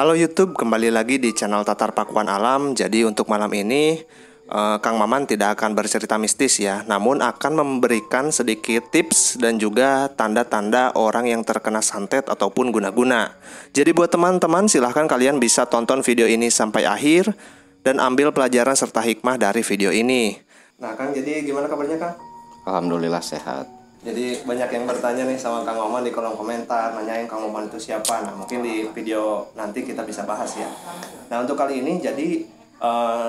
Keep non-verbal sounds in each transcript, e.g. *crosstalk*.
Halo YouTube, kembali lagi di channel Tatar Pakuan Alam. Jadi untuk malam ini eh, Kang Maman tidak akan bercerita mistis ya, namun akan memberikan sedikit tips dan juga tanda-tanda orang yang terkena santet ataupun guna-guna. Jadi buat teman-teman silahkan kalian bisa tonton video ini sampai akhir dan ambil pelajaran serta hikmah dari video ini. Nah Kang, jadi gimana kabarnya Kang? Alhamdulillah sehat. Jadi banyak yang bertanya nih sama Kang Maman di kolom komentar, nanyain Kang Maman itu siapa. Nah mungkin di video nanti kita bisa bahas ya. Nah untuk kali ini jadi eh,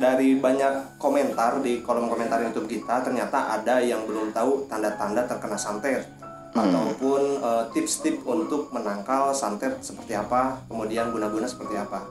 dari banyak komentar di kolom komentar YouTube kita ternyata ada yang belum tahu tanda-tanda terkena santet ataupun eh, tips-tips untuk menangkal santet seperti apa, kemudian guna-guna seperti apa.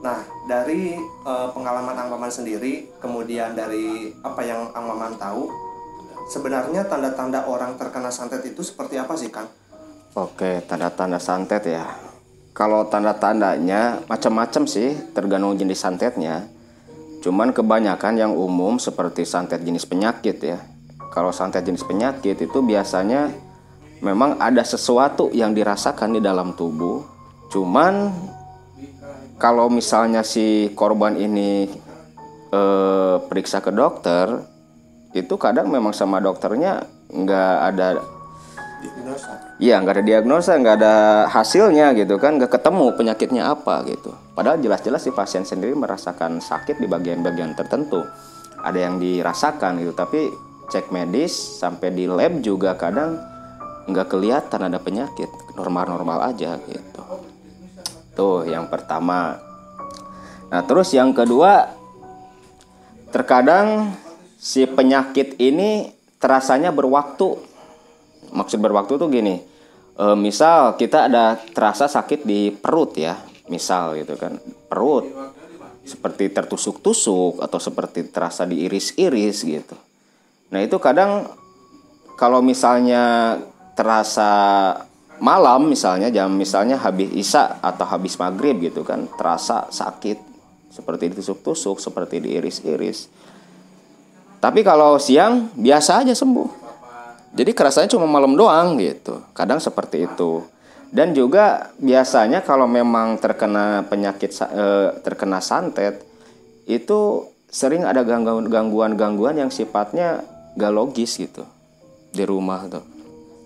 Nah dari eh, pengalaman Kang Maman sendiri, kemudian dari apa yang Kang Maman tahu, sebenarnya tanda-tanda orang terkena santet itu seperti apa sih Kang? Oke, tanda-tanda santet ya. Kalau tanda-tandanya macam-macam sih, tergantung jenis santetnya. Cuman kebanyakan yang umum seperti santet jenis penyakit ya. Kalau santet jenis penyakit itu biasanya memang ada sesuatu yang dirasakan di dalam tubuh. Cuman kalau misalnya si korban ini eh, periksa ke dokter, itu kadang memang sama dokternya nggak ada Iya nggak ada diagnosa, nggak ada hasilnya gitu kan, nggak ketemu penyakitnya apa gitu. Padahal jelas-jelas si pasien sendiri merasakan sakit di bagian-bagian tertentu. Ada yang dirasakan gitu, tapi cek medis sampai di lab juga kadang nggak kelihatan ada penyakit, normal-normal aja gitu. Tuh yang pertama. Nah terus yang kedua, terkadang si penyakit ini terasanya berwaktu. Maksud berwaktu tuh gini, e, misal kita ada terasa sakit di perut ya, misal gitu kan, perut seperti tertusuk-tusuk atau seperti terasa diiris-iris gitu. Nah itu kadang kalau misalnya terasa malam misalnya jam misalnya habis isya atau habis maghrib gitu kan terasa sakit seperti ditusuk-tusuk seperti diiris-iris tapi kalau siang biasa aja sembuh. Jadi kerasanya cuma malam doang gitu. Kadang seperti itu. Dan juga biasanya kalau memang terkena penyakit eh, terkena santet itu sering ada gangguan-gangguan yang sifatnya gak logis gitu di rumah tuh.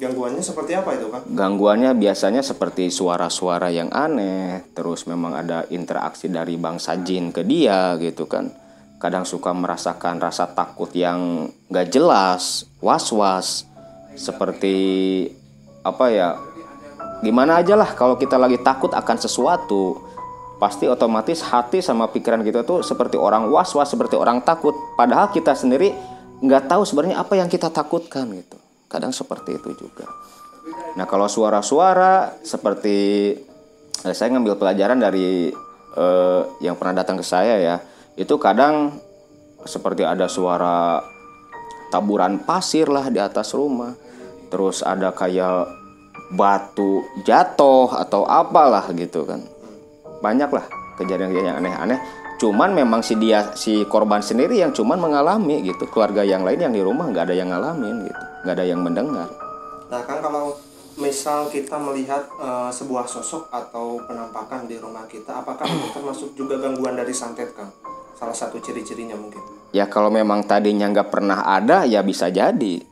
Gangguannya seperti apa itu kan? Gangguannya biasanya seperti suara-suara yang aneh, terus memang ada interaksi dari bangsa jin ke dia gitu kan kadang suka merasakan rasa takut yang gak jelas, was-was, seperti apa ya, gimana aja lah kalau kita lagi takut akan sesuatu, pasti otomatis hati sama pikiran kita tuh seperti orang was-was, seperti orang takut, padahal kita sendiri nggak tahu sebenarnya apa yang kita takutkan gitu. Kadang seperti itu juga. Nah kalau suara-suara seperti eh, saya ngambil pelajaran dari eh, yang pernah datang ke saya ya itu kadang seperti ada suara taburan pasir lah di atas rumah. Terus ada kayak batu jatuh atau apalah gitu kan. Banyak lah kejadian-kejadian yang aneh-aneh. Cuman memang si dia si korban sendiri yang cuman mengalami gitu. Keluarga yang lain yang di rumah nggak ada yang ngalamin gitu. Nggak ada yang mendengar. Nah kan kalau misal kita melihat uh, sebuah sosok atau penampakan di rumah kita apakah itu termasuk juga gangguan dari santet kang salah satu ciri-cirinya mungkin. Ya kalau memang tadinya nggak pernah ada ya bisa jadi.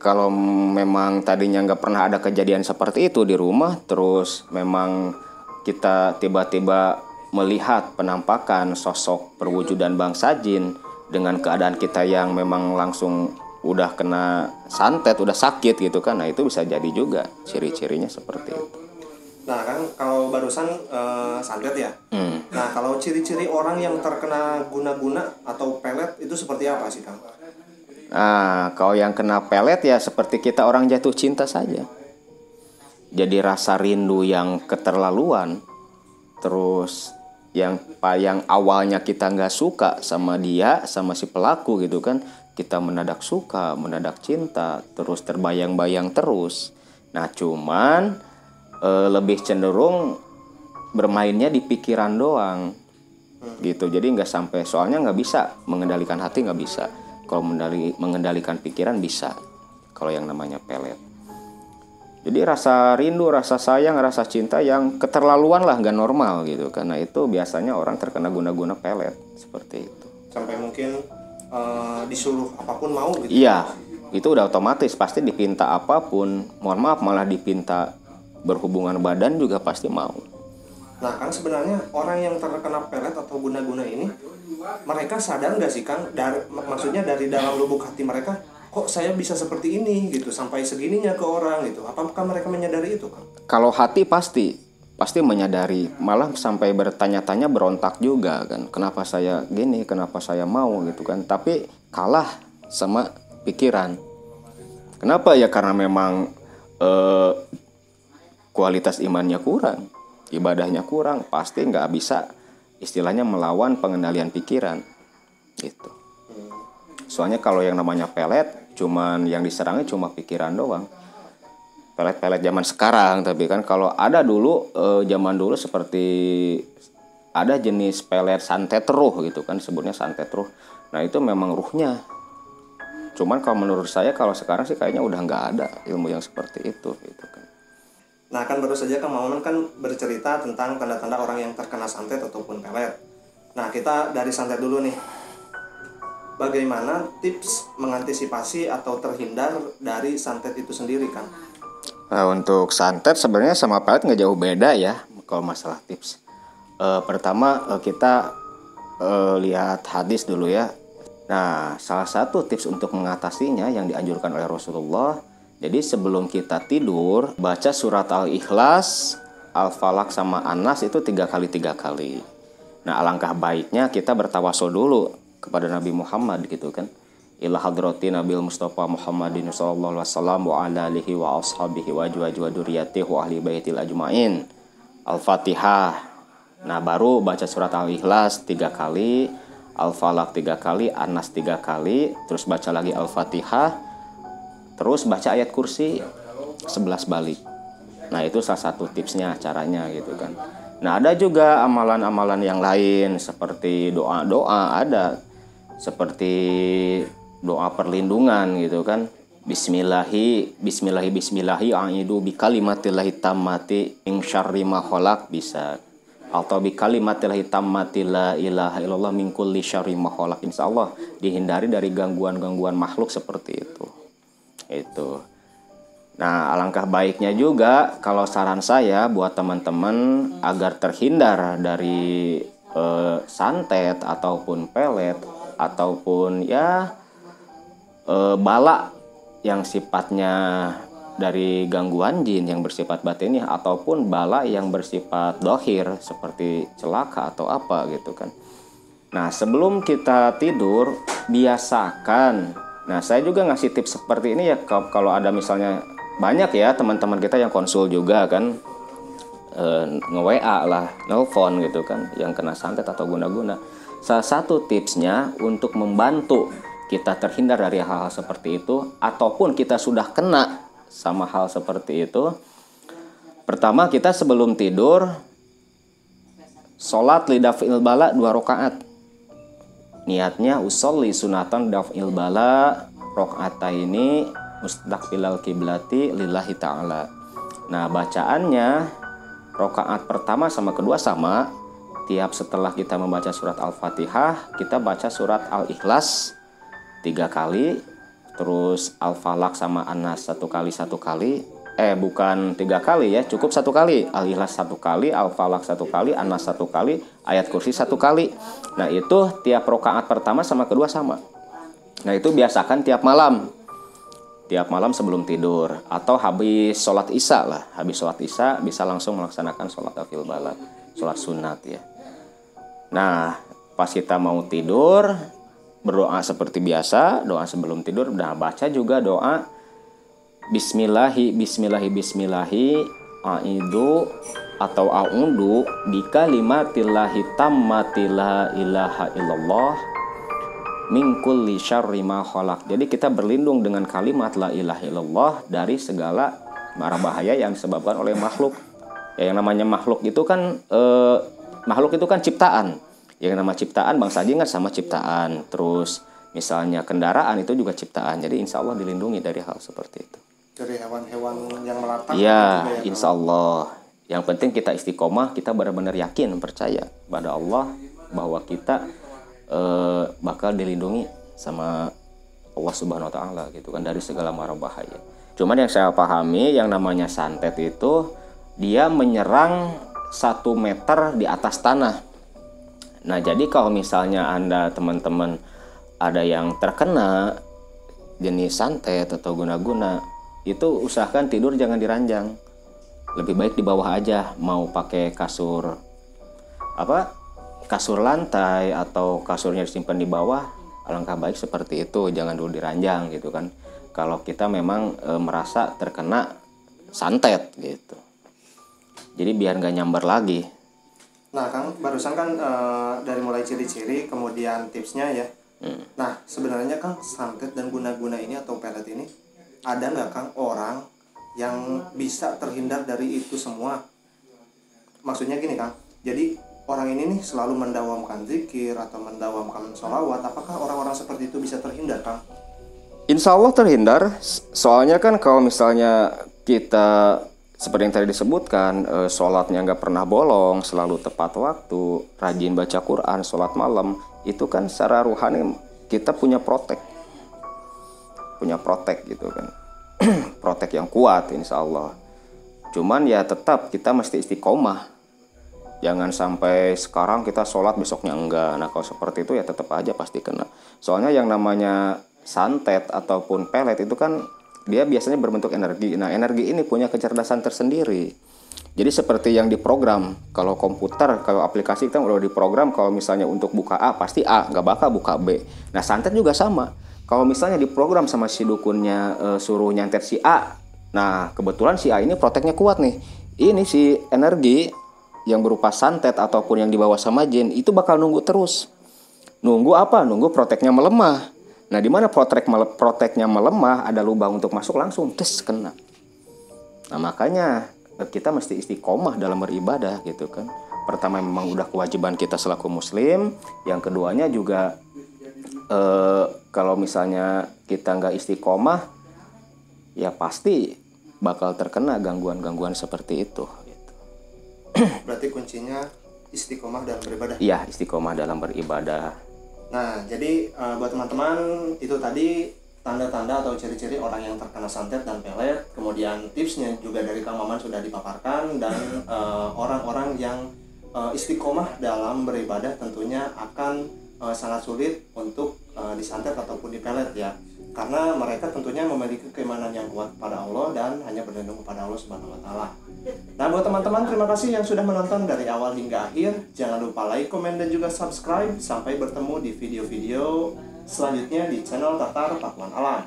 Kalau memang tadinya nggak pernah ada kejadian seperti itu di rumah terus memang kita tiba-tiba melihat penampakan sosok perwujudan bangsa jin dengan keadaan kita yang memang langsung udah kena santet udah sakit gitu kan. Nah itu bisa jadi juga ciri-cirinya seperti itu Nah kan kalau barusan uh, santet ya. Hmm. Nah kalau ciri-ciri orang yang terkena guna-guna atau pelet itu seperti apa sih kang? Nah kalau yang kena pelet ya seperti kita orang jatuh cinta saja. Jadi rasa rindu yang keterlaluan. Terus yang yang awalnya kita nggak suka sama dia sama si pelaku gitu kan kita mendadak suka mendadak cinta terus terbayang-bayang terus nah cuman uh, lebih cenderung bermainnya di pikiran doang hmm. gitu jadi nggak sampai soalnya nggak bisa mengendalikan hati nggak bisa kalau mengendali, mengendalikan pikiran bisa kalau yang namanya pelet Jadi rasa rindu, rasa sayang, rasa cinta yang keterlaluan lah nggak normal gitu. Karena itu biasanya orang terkena guna-guna pelet seperti itu. Sampai mungkin uh, disuruh apa pun mau gitu. Iya, itu udah otomatis pasti dipinta apa pun. Mohon maaf malah dipinta berhubungan badan juga pasti mau. Nah kan sebenarnya orang yang terkena pelet atau guna-guna ini mereka sadar nggak sih kan dari maksudnya dari dalam lubuk hati mereka kok saya bisa seperti ini gitu sampai segininya ke orang gitu. Apakah mereka menyadari itu kan kalau hati pasti pasti menyadari. Malah sampai bertanya-tanya berontak juga kan. Kenapa saya gini kenapa saya mau gitu kan. Tapi kalah sama pikiran. Kenapa? Ya karena memang eh, kualitas imannya kurang ibadahnya kurang pasti nggak bisa istilahnya melawan pengendalian pikiran gitu. Soalnya kalau yang namanya pelet cuman yang diserangnya cuma pikiran doang. Pelet-pelet zaman sekarang tapi kan kalau ada dulu eh, zaman dulu seperti ada jenis pelet santet ruh gitu kan sebutnya santet ruh. Nah itu memang ruhnya. Cuman kalau menurut saya kalau sekarang sih kayaknya udah nggak ada ilmu yang seperti itu gitu kan nah kan baru saja Kang Maman kan bercerita tentang tanda-tanda orang yang terkena santet ataupun pelet nah kita dari santet dulu nih bagaimana tips mengantisipasi atau terhindar dari santet itu sendiri kan? Nah, untuk santet sebenarnya sama pelet nggak jauh beda ya kalau masalah tips. E, pertama e, kita e, lihat hadis dulu ya. Nah, salah satu tips untuk mengatasinya yang dianjurkan oleh Rasulullah. Jadi sebelum kita tidur baca surat al-ikhlas, al-falak sama anas itu tiga kali tiga kali. Nah alangkah baiknya kita bertawasul dulu kepada Nabi Muhammad gitu kan. Ila hadrati Nabi Mustafa Muhammadin sallallahu alaihi wasallam wa ala alihi wa ashabihi wa ajwaji wa duriyatihi wa ahli baitil ajmain. Al-Fatihah. Nah baru baca surat Al-Ikhlas tiga kali Al-Falaq tiga kali Anas tiga kali terus baca lagi Al-Fatihah terus baca ayat kursi 11 balik. Nah itu salah satu tipsnya caranya gitu kan. Nah ada juga amalan-amalan yang lain seperti doa-doa ada. Seperti doa perlindungan gitu kan. Bismillahi Bismillahi Bismillahi aidu bi kalimatillahi tammati ing syarri ma khalaq bisa. Atau bi kalimatillahi tammati la ilaha illallah min kulli syarri insyaallah dihindari dari gangguan-gangguan makhluk seperti itu itu Nah, alangkah baiknya juga kalau saran saya buat teman-teman agar terhindar dari eh, santet ataupun pelet ataupun ya e, bala yang sifatnya dari gangguan jin yang bersifat batin ataupun bala yang bersifat dohir seperti celaka atau apa gitu kan. Nah sebelum kita tidur biasakan. Nah saya juga ngasih tips seperti ini ya kalau ada misalnya banyak ya teman-teman kita yang konsul juga kan e, nge WA lah, nelfon gitu kan yang kena santet atau guna-guna Salah satu tipsnya untuk membantu kita terhindar dari hal-hal seperti itu ataupun kita sudah kena sama hal seperti itu. Pertama kita sebelum tidur sholat lidafil bala dua rakaat. Niatnya usolli sunatan dafil bala rokaat ini mustaqbilal kiblati lillahi ta'ala. Nah bacaannya rokaat pertama sama kedua sama tiap setelah kita membaca surat Al-Fatihah, kita baca surat Al-Ikhlas tiga kali, terus Al-Falak sama Anas satu kali satu kali, eh bukan tiga kali ya, cukup satu kali, Al-Ikhlas satu kali, Al-Falak satu kali, Anas satu kali, ayat kursi satu kali. Nah itu tiap rokaat pertama sama kedua sama. Nah itu biasakan tiap malam, tiap malam sebelum tidur atau habis sholat isya lah, habis sholat isya bisa langsung melaksanakan sholat afil balad, sholat sunat ya. Nah, pas kita mau tidur, berdoa seperti biasa, doa sebelum tidur, nah baca juga doa Bismillahi, Bismillahi, Bismillahi, aidu atau a'udu bi kalimatillahi tammati la ilaha illallah min kulli syarri. Jadi kita berlindung dengan kalimat la ilaha illallah dari segala mara bahaya yang disebabkan oleh makhluk. Ya, yang namanya makhluk itu kan eh, makhluk itu kan ciptaan. Yang nama ciptaan bangsa kan sama ciptaan. Terus misalnya kendaraan itu juga ciptaan. Jadi insya Allah dilindungi dari hal seperti itu. Dari hewan-hewan yang melata Iya, gitu ya, insya Allah. Yang penting kita istiqomah, kita benar-benar yakin, percaya pada Allah bahwa kita eh, bakal dilindungi sama Allah Subhanahu Wa Taala gitu kan dari segala mara bahaya. Cuman yang saya pahami, yang namanya santet itu dia menyerang satu meter di atas tanah. Nah, jadi kalau misalnya anda teman-teman ada yang terkena jenis santet atau guna-guna, itu usahakan tidur jangan diranjang lebih baik di bawah aja mau pakai kasur apa kasur lantai atau kasurnya disimpan di bawah alangkah baik seperti itu jangan dulu diranjang gitu kan kalau kita memang e, merasa terkena santet gitu jadi biar nggak nyamber lagi Nah, Kang, barusan kan eh, dari mulai ciri-ciri, kemudian tipsnya ya. Hmm. Nah, sebenarnya Kang, santet dan guna-guna ini atau pelet ini, ada nggak Kang orang yang bisa terhindar dari itu semua? Maksudnya gini Kang, jadi orang ini nih selalu mendawamkan zikir atau mendawamkan sholawat, apakah orang-orang seperti itu bisa terhindar Kang? Insya Allah terhindar soalnya kan kalau misalnya kita seperti yang tadi disebutkan eh, sholatnya nggak pernah bolong selalu tepat waktu rajin baca Quran sholat malam itu kan secara ruhani kita punya protek punya protek gitu kan. *clears throat* Protek yang kuat insya Allah. Cuman ya tetap kita mesti istiqomah. Jangan sampai sekarang kita sholat besoknya enggak. Nah kalau seperti itu ya tetap aja pasti kena. Soalnya yang namanya santet ataupun pelet itu kan dia biasanya berbentuk energi. Nah energi ini punya kecerdasan tersendiri. Jadi seperti yang diprogram kalau komputer kalau aplikasi kita udah diprogram kalau misalnya untuk buka A pasti A nggak bakal buka B. Nah santet juga sama kalau misalnya diprogram sama si dukunnya eh, suruh nyantet si A nah kebetulan si A ini proteknya kuat nih. Ini si energi yang berupa santet ataupun yang dibawa sama jin itu bakal nunggu terus. Nunggu apa? Nunggu proteknya melemah. Nah di mana protek mele- proteknya melemah ada lubang untuk masuk langsung tes kena. Nah makanya eh, kita mesti istiqomah dalam beribadah gitu kan. Pertama memang udah kewajiban kita selaku muslim. Yang keduanya juga eh, kalau misalnya kita nggak istiqomah ya pasti bakal terkena gangguan-gangguan seperti itu gitu. *clears throat* Berarti kuncinya istiqomah dalam beribadah. Iya istiqomah dalam beribadah Nah, jadi eh, buat teman-teman itu tadi tanda-tanda atau ciri-ciri orang yang terkena santet dan pelet, kemudian tipsnya juga dari Kang Maman sudah dipaparkan dan *clears throat* eh, orang-orang yang eh, istiqomah dalam beribadah tentunya akan eh, sangat sulit untuk eh, disantet ataupun dipelet ya. Karena mereka tentunya memiliki keimanan yang kuat pada Allah dan hanya berlindung kepada Allah Subhanahu wa taala. Nah, buat teman-teman terima kasih yang sudah menonton dari awal hingga akhir. Jangan lupa like, komen, dan juga subscribe. Sampai bertemu di video-video selanjutnya di channel Tatar Pakuan Alam.